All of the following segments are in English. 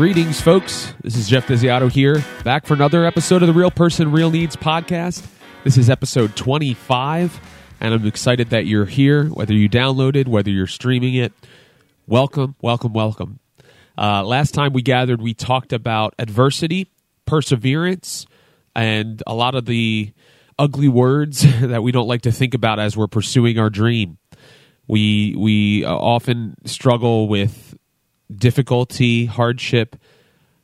Greetings, folks. This is Geoff Desiato here, back for another episode of the Real Person, Real Needs podcast. This is episode 25, and I'm excited that you're here, whether you downloaded, whether you're streaming it. Welcome, welcome, welcome. Uh, last time we gathered, we talked about adversity, perseverance, and a lot of the ugly words that we don't like to think about as we're pursuing our dream. We we often struggle with difficulty, hardship,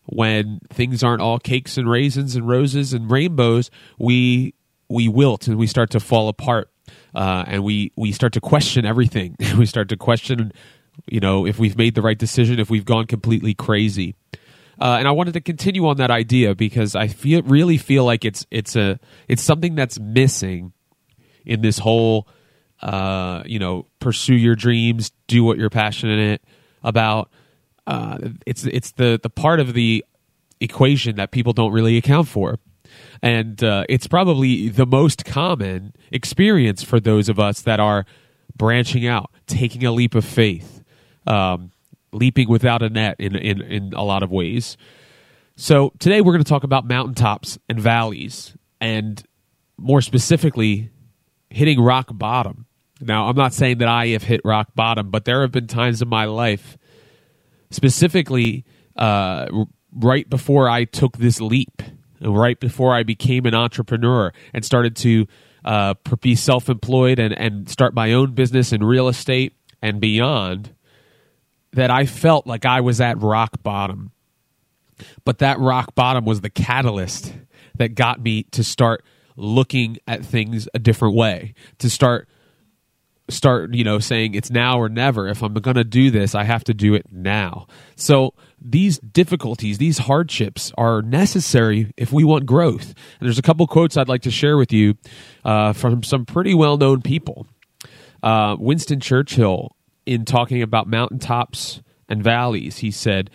when things aren't all cakes and raisins and roses and rainbows, we we wilt and we start to fall apart, uh, and we we start to question everything. we start to question, you know, if we've made the right decision, if we've gone completely crazy. Uh, and I wanted to continue on that idea because I feel really feel like it's it's a it's something that's missing in this whole uh, you know pursue your dreams, do what you're passionate about uh, it's it's the the part of the equation that people don't really account for. And uh, it's probably the most common experience for those of us that are branching out taking a leap of faith um, leaping without a net in, in, in a lot of ways. So today we're going to talk about mountaintops and valleys and more specifically hitting rock bottom. Now i'm not saying that i have hit rock bottom but there have been times in my life specifically uh, right before I took this leap, right before I became an entrepreneur and started to uh, be self employed and, and start my own business in real estate and beyond, that I felt like I was at rock bottom. But that rock bottom was the catalyst that got me to start looking at things a different way, to start start you know saying it's now or never. If i'm going to do this i have to do it now. So these difficulties these hardships are necessary if we want growth. And there's a couple quotes i'd like to share with you uh, from some pretty well-known people. Uh, winston churchill in talking about mountaintops and valleys he said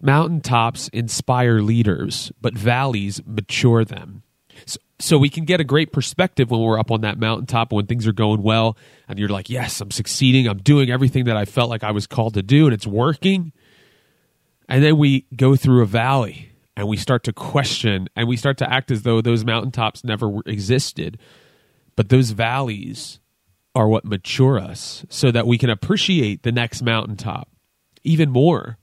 mountaintops inspire leaders but valleys mature them so we can get a great perspective when we're up on that mountaintop when things are going well and you're like yes i'm succeeding. I'm doing everything that i felt like i was called to do and it's working. And then we go through a valley and we start to question and we start to act as though those mountaintops never existed. But those valleys are what mature us so that we can appreciate the next mountaintop even more.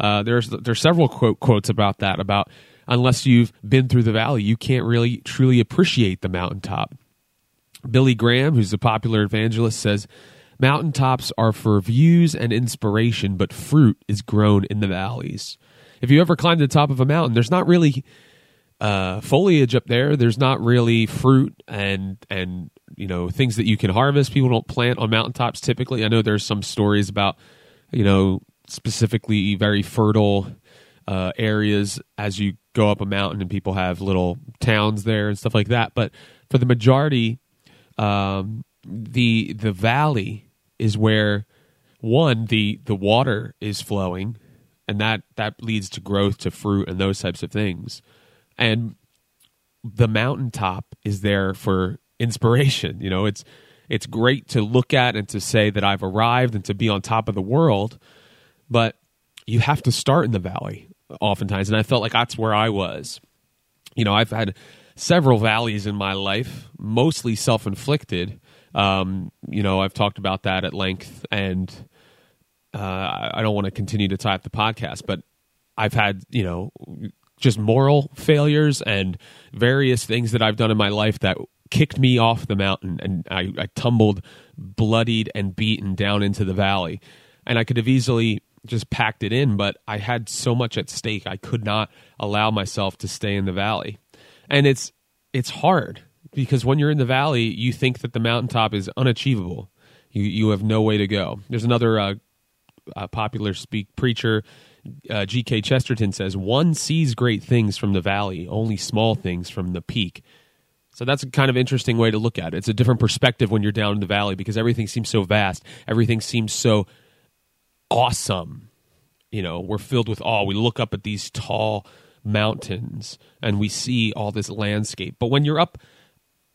Uh, there's there's several quote, quotes about that about unless you've been through the valley, you can't really truly appreciate the mountaintop. Billy Graham, who's a popular evangelist, says mountaintops are for views and inspiration, but fruit is grown in the valleys. If you ever climb the top of a mountain, there's not really uh, foliage up there. There's not really fruit and and you know things that you can harvest. People don't plant on mountaintops typically. I know there's some stories about you know specifically very fertile uh, areas as you go up a mountain and people have little towns there and stuff like that. But for the majority, um, the the valley is where one the the water is flowing, and that that leads to growth, to fruit, and those types of things. And the mountaintop is there for inspiration. You know, it's it's great to look at and to say that I've arrived and to be on top of the world, but you have to start in the valley oftentimes, and I felt like that's where I was. You know, I've had several valleys in my life, mostly self inflicted. Um, you know, I've talked about that at length, and uh, I don't want to continue to tie up the podcast, but I've had, you know, just moral failures and various things that I've done in my life that kicked me off the mountain, and I, I tumbled bloodied and beaten down into the valley. And I could have easily just packed it in, but I had so much at stake. I could not allow myself to stay in the valley. And it's it's hard because when you're in the valley, you think that the mountaintop is unachievable. You you have no way to go. There's another uh, uh, popular speak preacher, uh, G.K. Chesterton says, "One sees great things from the valley, only small things from the peak." So that's a kind of interesting way to look at it. It's a different perspective when you're down in the valley because everything seems so vast. Everything seems so awesome. You know, we're filled with awe. We look up at these tall mountains and we see all this landscape. But when you're up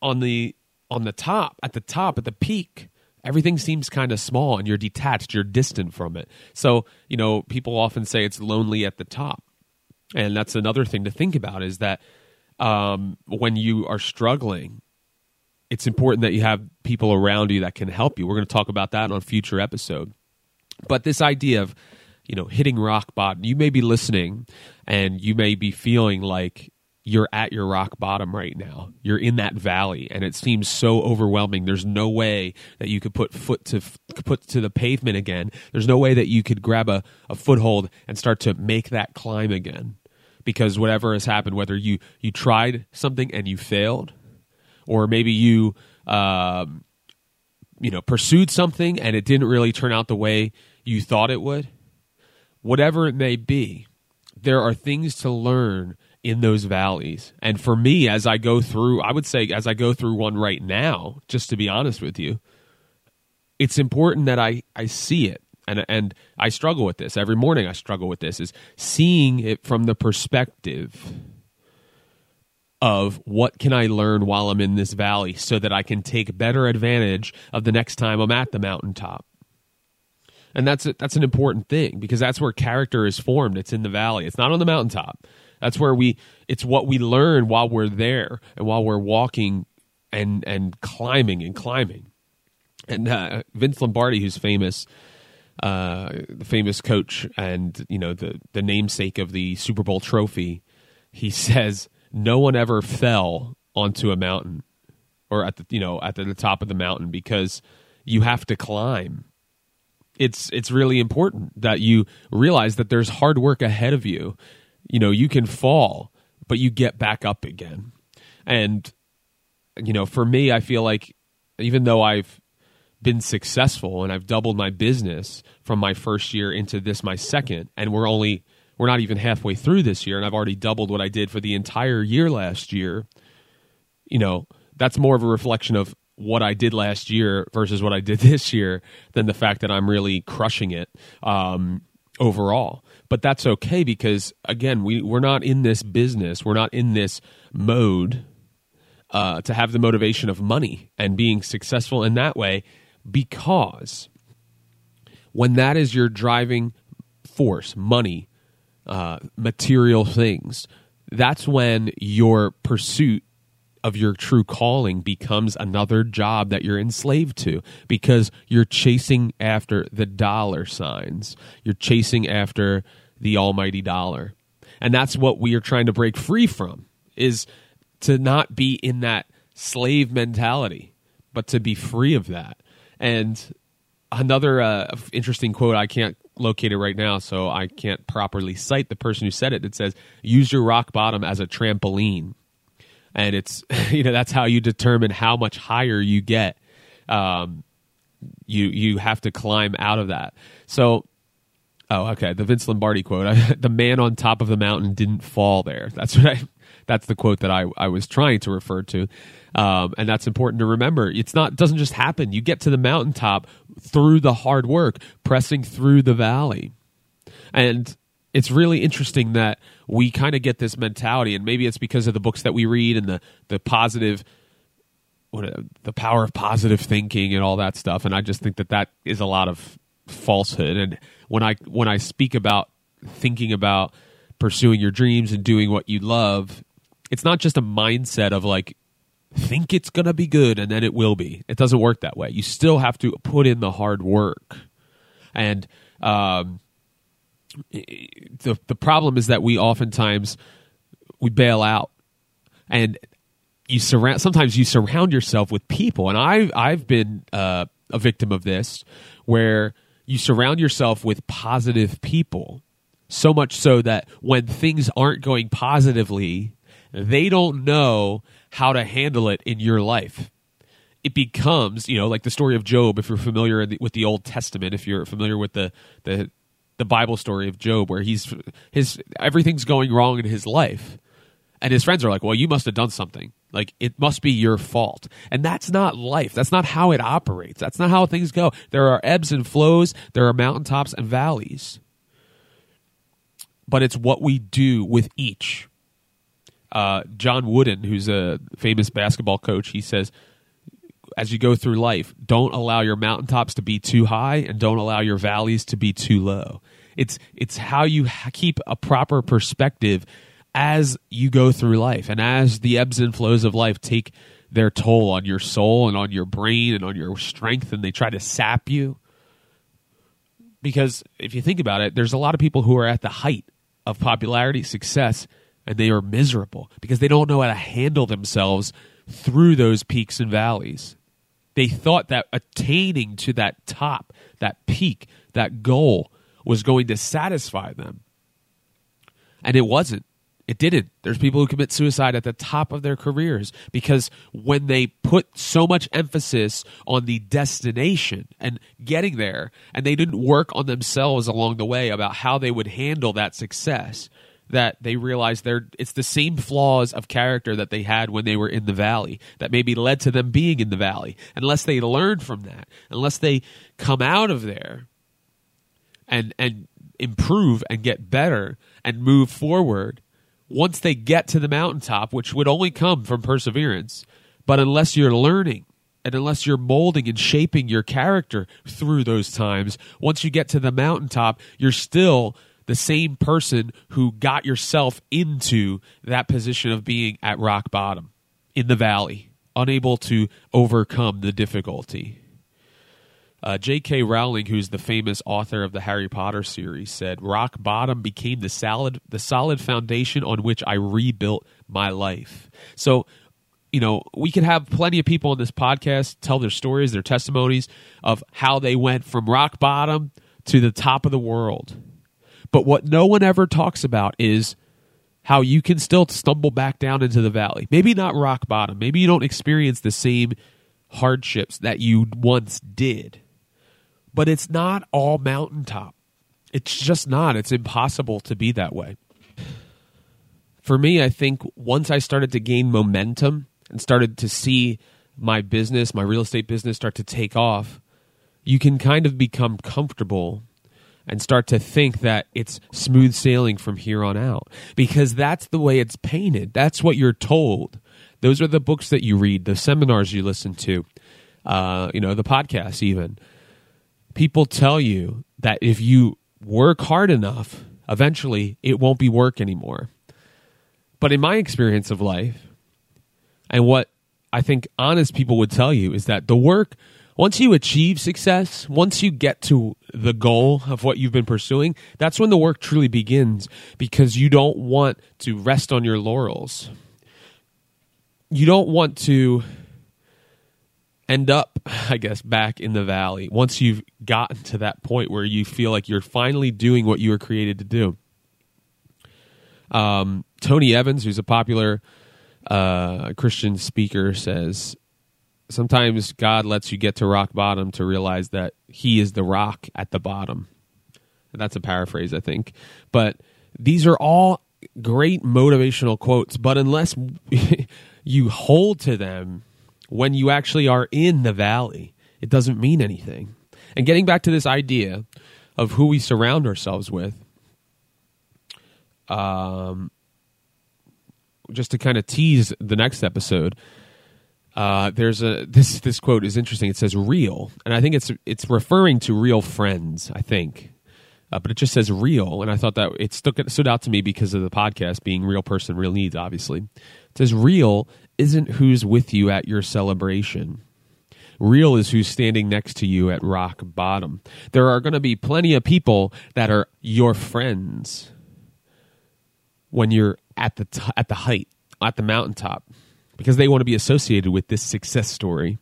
on the on the top, at the top, at the peak, everything seems kind of small and you're detached, you're distant from it. So, you know, people often say it's lonely at the top. And that's another thing to think about is that um, when you are struggling, it's important that you have people around you that can help you. We're going to talk about that on a future episode. But this idea of, you know, hitting rock bottom, you may be listening and you may be feeling like you're at your rock bottom right now. You're in that valley and it seems so overwhelming. There's no way that you could put foot to put to the pavement again. There's no way that you could grab a, a foothold and start to make that climb again. Because whatever has happened, whether you you tried something and you failed, or maybe you um, you know pursued something and it didn't really turn out the way you thought it would, whatever it may be, there are things to learn in those valleys. And for me, as I go through, I would say, as I go through one right now, just to be honest with you, it's important that I, I see it. And, and I struggle with this. Every morning I struggle with this, is seeing it from the perspective of what can I learn while I'm in this valley so that I can take better advantage of the next time I'm at the mountaintop. And that's a, that's an important thing because that's where character is formed. It's in the valley. It's not on the mountaintop. That's where we it's what we learn while we're there and while we're walking and and climbing and climbing. And uh, Vince Lombardi, who's famous, uh, the famous coach and you know the the namesake of the Super Bowl trophy, he says no one ever fell onto a mountain or at the you know at the, top of the mountain because you have to climb. It's it's really important that you realize that there's hard work ahead of you. You know you can fall but you get back up again. And you know for me i feel like even though i've been successful and i've doubled my business from my first year into this my second and we're only we're not even halfway through this year and i've already doubled what i did for the entire year last year you know that's more of a reflection of what I did last year versus what I did this year than the fact that I'm really crushing it um, overall. But that's okay because again we we're not in this business we're not in this mode uh, to have the motivation of money and being successful in that way because when that is your driving force money uh, material things that's when your pursuit of your true calling becomes another job that you're enslaved to because you're chasing after the dollar signs. You're chasing after the almighty dollar. And that's what we are trying to break free from is to not be in that slave mentality, but to be free of that. And another uh, interesting quote, I can't locate it right now, so I can't properly cite the person who said it. It says, use your rock bottom as a trampoline. And it's, you know, that's how you determine how much higher you get. Um, you, you have to climb out of that. So Oh, okay. The Vince Lombardi quote: "The man on top of the mountain didn't fall there." That's what I. That's the quote that I, I was trying to refer to, um, and that's important to remember. It's not doesn't just happen. You get to the mountaintop through the hard work, pressing through the valley, and it's really interesting that we kind of get this mentality, and maybe it's because of the books that we read and the the positive what the power of positive thinking and all that stuff. And I just think that that is a lot of falsehood. And when I when I speak about thinking about pursuing your dreams and doing what you love, it's not just a mindset of like think it's going to be good and then it will be. It doesn't work that way. You still have to put in the hard work. And um, the the problem is that we oftentimes we bail out and you surround sometimes you surround yourself with people and I I've been uh, a victim of this where you surround yourself with positive people so much so that when things aren't going positively they don't know how to handle it in your life it becomes you know like the story of Job if you're familiar with the old testament if you're familiar with the the the bible story of Job where he's his everything's going wrong in his life and his friends are like well you must have done something like it must be your fault. And that's not life. That's not how it operates. That's not how things go. There are ebbs and flows, there are mountaintops and valleys. But it's what we do with each. Uh, John Wooden, who's a famous basketball coach, he says, as you go through life, don't allow your mountaintops to be too high and don't allow your valleys to be too low. It's it's how you keep a proper perspective as you go through life and as the ebbs and flows of life take their toll on your soul and on your brain and on your strength and they try to sap you. Because if you think about it, there's a lot of people who are at the height of popularity, success, and they are miserable because they don't know how to handle themselves through those peaks and valleys. They thought that attaining to that top, that peak, that goal was going to satisfy them. And it wasn't. It didn't. There's people who commit suicide at the top of their careers because when they put so much emphasis on the destination and getting there, and they didn't work on themselves along the way about how they would handle that success, that they realize they're it's the same flaws of character that they had when they were in the valley that maybe led to them being in the valley. Unless they learn from that, unless they come out of there and and improve and get better and move forward once they get to the mountaintop, which would only come from perseverance. But unless you're learning and unless you're molding and shaping your character through those times, once you get to the mountaintop, you're still the same person who got yourself into that position of being at rock bottom in the valley, unable to overcome the difficulty. Uh, J.K. Rowling, who's the famous author of the Harry Potter series, said, "Rock bottom became the solid, the solid foundation on which I rebuilt my life." So, you know, we could have plenty of people on this podcast tell their stories, their testimonies of how they went from rock bottom to the top of the world. But what no one ever talks about is how you can still stumble back down into the valley. Maybe not rock bottom. Maybe you don't experience the same hardships that you once did but it's not all mountaintop. It's just not. It's impossible to be that way. For me, I think once I started to gain momentum and started to see my business, my real estate business start to take off, you can kind of become comfortable and start to think that it's smooth sailing from here on out because that's the way it's painted. That's what you're told. Those are the books that you read, the seminars you listen to, uh, you know, the podcasts, even people tell you that if you work hard enough, eventually it won't be work anymore. But in my experience of life, and what I think honest people would tell you is that the work, once you achieve success, once you get to the goal of what you've been pursuing, that's when the work truly begins because you don't want to rest on your laurels. You don't want to end up, I guess, back in the valley once you've gotten to that point where you feel like you're finally doing what you were created to do. Um, Tony Evans, who's a popular uh, Christian speaker, says sometimes God lets you get to rock bottom to realize that He is the rock at the bottom. And that's a paraphrase, I think. But these are all great motivational quotes, but unless you hold to them when you actually are in the valley, it doesn't mean anything. And getting back to this idea of who we surround ourselves with, um, just to kind of tease the next episode, uh, there's a this this quote is interesting. It says "real," and I think it's it's referring to real friends. I think, uh, but it just says "real," and I thought that it stuck it stood out to me because of the podcast being "real person, real needs." Obviously, it says "real," isn't who's with you at your celebration. Real is who's standing next to you at rock bottom. There are going to be plenty of people that are your friends when you're at the t- at the height, at the mountaintop, because they want to be associated with this success story.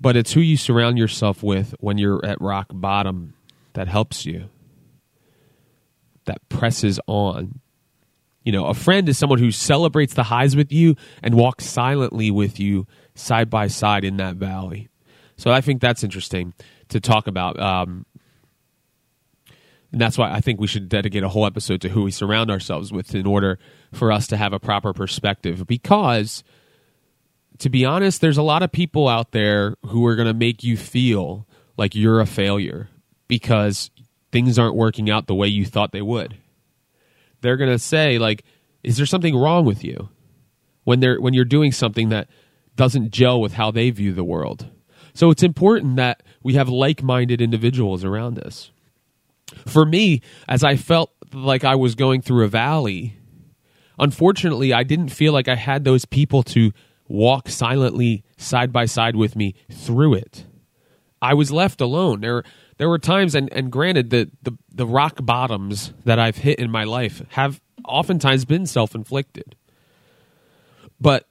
But it's who you surround yourself with when you're at rock bottom that helps you, that presses on. You know, a friend is someone who celebrates the highs with you and walks silently with you side by side in that valley. So I think that's interesting to talk about. Um, and that's why I think we should dedicate a whole episode to who we surround ourselves with in order for us to have a proper perspective. Because, to be honest, there's a lot of people out there who are going to make you feel like you're a failure because things aren't working out the way you thought they would. They're going to say like is there something wrong with you? When they're when you're doing something that doesn't gel with how they view the world. So it's important that we have like-minded individuals around us. For me, as I felt like I was going through a valley, unfortunately, I didn't feel like I had those people to walk silently side by side with me through it. I was left alone. There, there were times, and, and granted, the, the, the rock bottoms that I've hit in my life have oftentimes been self inflicted. But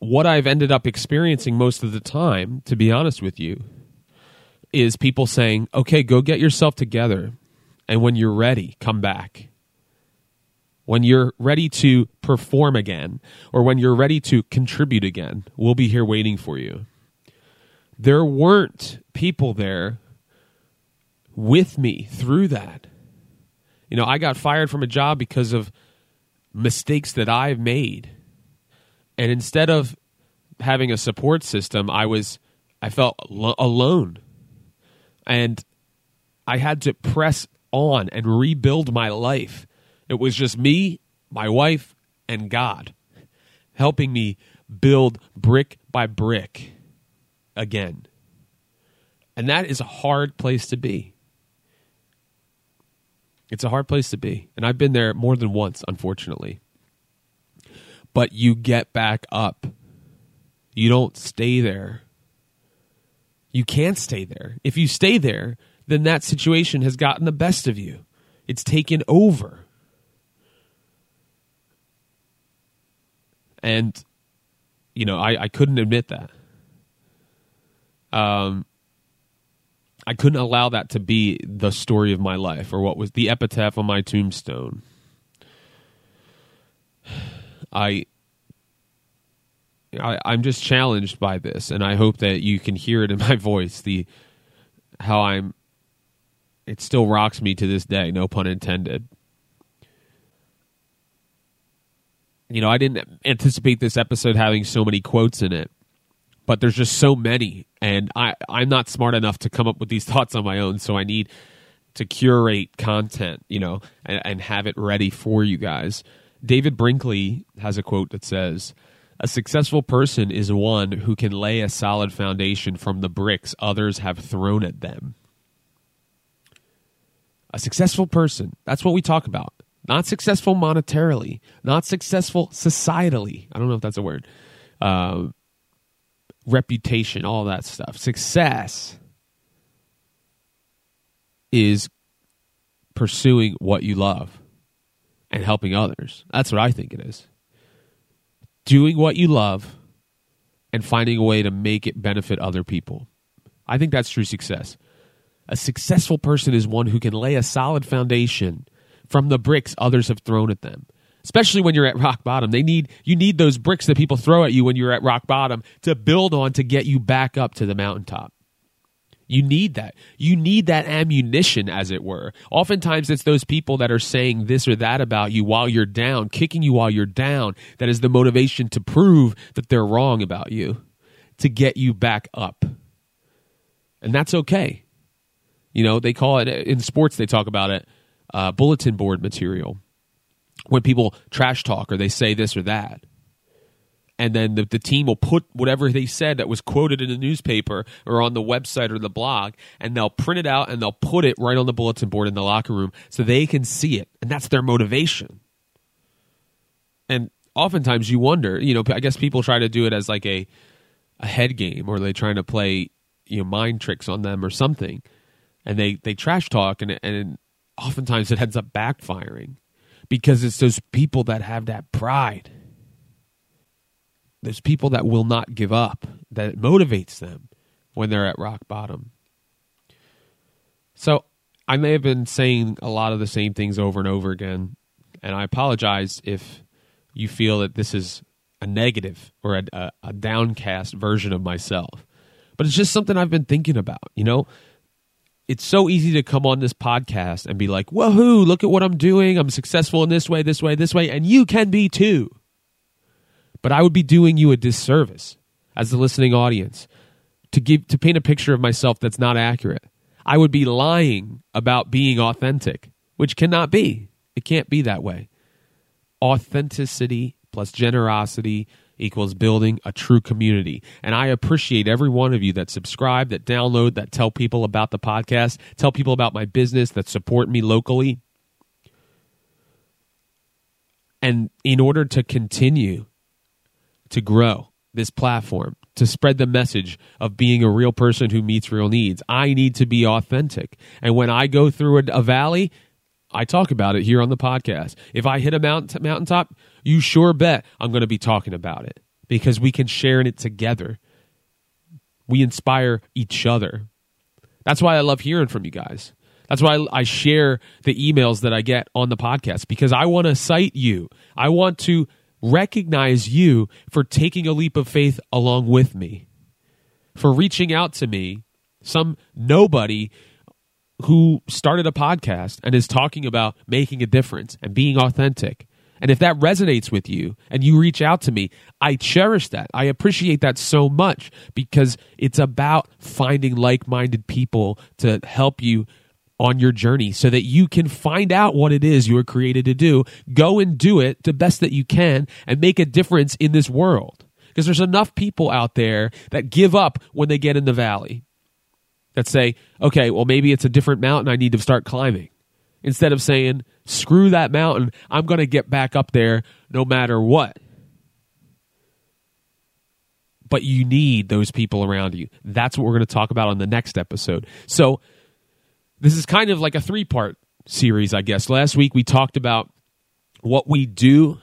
what I've ended up experiencing most of the time, to be honest with you, is people saying, okay, go get yourself together. And when you're ready, come back. When you're ready to perform again, or when you're ready to contribute again, we'll be here waiting for you. There weren't people there with me through that. You know, I got fired from a job because of mistakes that I've made. And instead of having a support system, I was I felt alone. And I had to press on and rebuild my life. It was just me, my wife, and God helping me build brick by brick again. And that is a hard place to be. It's a hard place to be. And I've been there more than once, unfortunately. But you get back up. You don't stay there. You can't stay there. If you stay there, then that situation has gotten the best of you. It's taken over. And, you know, I, I couldn't admit that. Um, I couldn't allow that to be the story of my life or what was the epitaph on my tombstone. I, I I'm just challenged by this and I hope that you can hear it in my voice the how I'm it still rocks me to this day, no pun intended. You know, I didn't anticipate this episode having so many quotes in it, but there's just so many, and I I'm not smart enough to come up with these thoughts on my own, so I need to curate content, you know, and, and have it ready for you guys. David Brinkley has a quote that says, "A successful person is one who can lay a solid foundation from the bricks others have thrown at them." A successful person, that's what we talk about. Not successful monetarily, not successful societally. I don't know if that's a word. Uh, reputation, all that stuff. Success is pursuing what you love and helping others. That's what I think it is. Doing what you love and finding a way to make it benefit other people. I think that's true success. A successful person is one who can lay a solid foundation from the bricks others have thrown at them. Especially when you're at rock bottom. They need you need those bricks that people throw at you when you're at rock bottom to build on to get you back up to the mountaintop. You need that. You need that ammunition, as it were. Oftentimes, it's those people that are saying this or that about you while you're down, kicking you while you're down, that is the motivation to prove that they're wrong about you, to get you back up. And that's okay. You know, they call it in sports. They talk about it uh, bulletin board material when people trash talk or they say this or that. And then the, the team will put whatever they said that was quoted in the newspaper or on the website or the blog, and they'll print it out and they'll put it right on the bulletin board in the locker room so they can see it. And that's their motivation. And oftentimes you wonder, you know, I guess people try to do it as like a, a head game or they're trying to play, you know, mind tricks on them or something and they they trash talk and and oftentimes it ends up backfiring because it's those people that have that pride. There's people that will not give up that motivates them when they're at rock bottom. So i may have been saying a lot of the same things over and over again and i apologize if you feel that this is a negative or a, a, a downcast version of myself. But it's just something i've been thinking about you know it's so easy to come on this podcast and be like, woohoo, look at what I'm doing. I'm successful in this way, this way, this way, and you can be too. But I would be doing you a disservice as the listening audience to give to paint a picture of myself that's not accurate. I would be lying about being authentic, which cannot be. It can't be that way. Authenticity plus generosity equals building a true community. And I appreciate every one of you that subscribe, that download, that tell people about the podcast, tell people about my business, that support me locally. And in order to continue to grow this platform, to spread the message of being a real person who meets real needs, I need to be authentic. And when I go through a, a valley, I talk about it here on the podcast. If I hit a mountain mountaintop, you sure bet I'm going to be talking about it because we can share in it together. We inspire each other. That's why I love hearing from you guys. That's why I share the emails that I get on the podcast because I want to cite you. I want to recognize you for taking a leap of faith along with me, for reaching out to me, some nobody who started a podcast and is talking about making a difference and being authentic. And if that resonates with you and you reach out to me, I cherish that. I appreciate that so much because it's about finding like minded people to help you on your journey so that you can find out what it is you were created to do. Go and do it the best that you can and make a difference in this world. Because there's enough people out there that give up when they get in the valley, that say, okay, well, maybe it's a different mountain I need to start climbing. Instead of saying, screw that mountain, I'm going to get back up there no matter what. But you need those people around you. That's what we're going to talk about on the next episode. So, this is kind of like a three part series, I guess. Last week we talked about what we do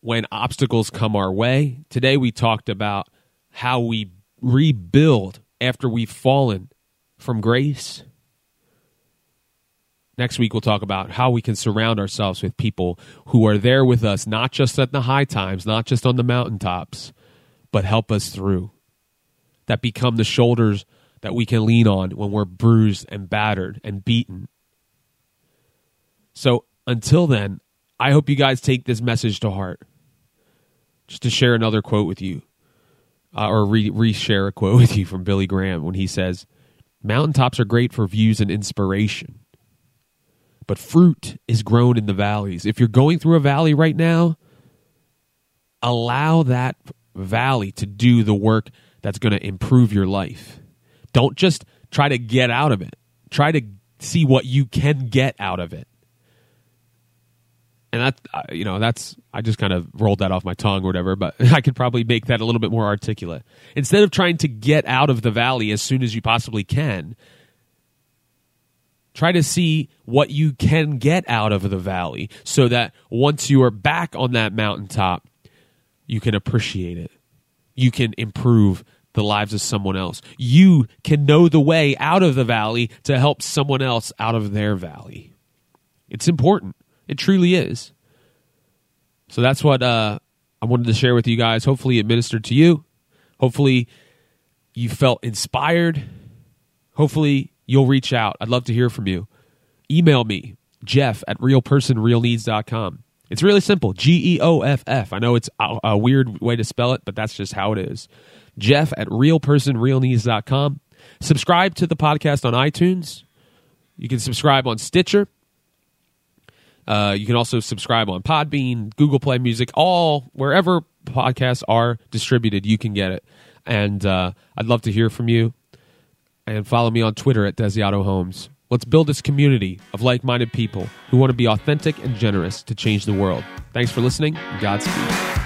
when obstacles come our way. Today we talked about how we rebuild after we've fallen from grace. Next week, we'll talk about how we can surround ourselves with people who are there with us, not just at the high times, not just on the mountaintops, but help us through. That become the shoulders that we can lean on when we're bruised and battered and beaten. So until then, I hope you guys take this message to heart. Just to share another quote with you, uh, or re share a quote with you from Billy Graham when he says, Mountaintops are great for views and inspiration, but fruit is grown in the valleys. If you're going through a valley right now, allow that valley to do the work that's going to improve your life. Don't just try to get out of it. Try to see what you can get out of it. And that, you know, that's, I just kind of rolled that off my tongue or whatever, but I could probably make that a little bit more articulate. Instead of trying to get out of the valley as soon as you possibly can, try to see what you can get out of the valley so that once you are back on that mountaintop, you can appreciate it. You can improve the lives of someone else. You can know the way out of the valley to help someone else out of their valley. It's important. It truly is. So that's what uh, I wanted to share with you guys. Hopefully, it ministered to you. Hopefully, you felt inspired. Hopefully, you'll reach out. I'd love to hear from you. Email me, Geoff at realpersonrealneeds.com. It's really simple G E O F F. I know it's a, weird way to spell it, but that's just how it is. Geoff at realpersonrealneeds.com. Subscribe to the podcast on iTunes. You can subscribe on Stitcher. Uh, you can also subscribe on Podbean, Google Play Music, all wherever podcasts are distributed, you can get it. And uh, I'd love to hear from you. And follow me on Twitter at Desiato Homes. Let's build this community of like minded people who want to be authentic and generous to change the world. Thanks for listening. Godspeed.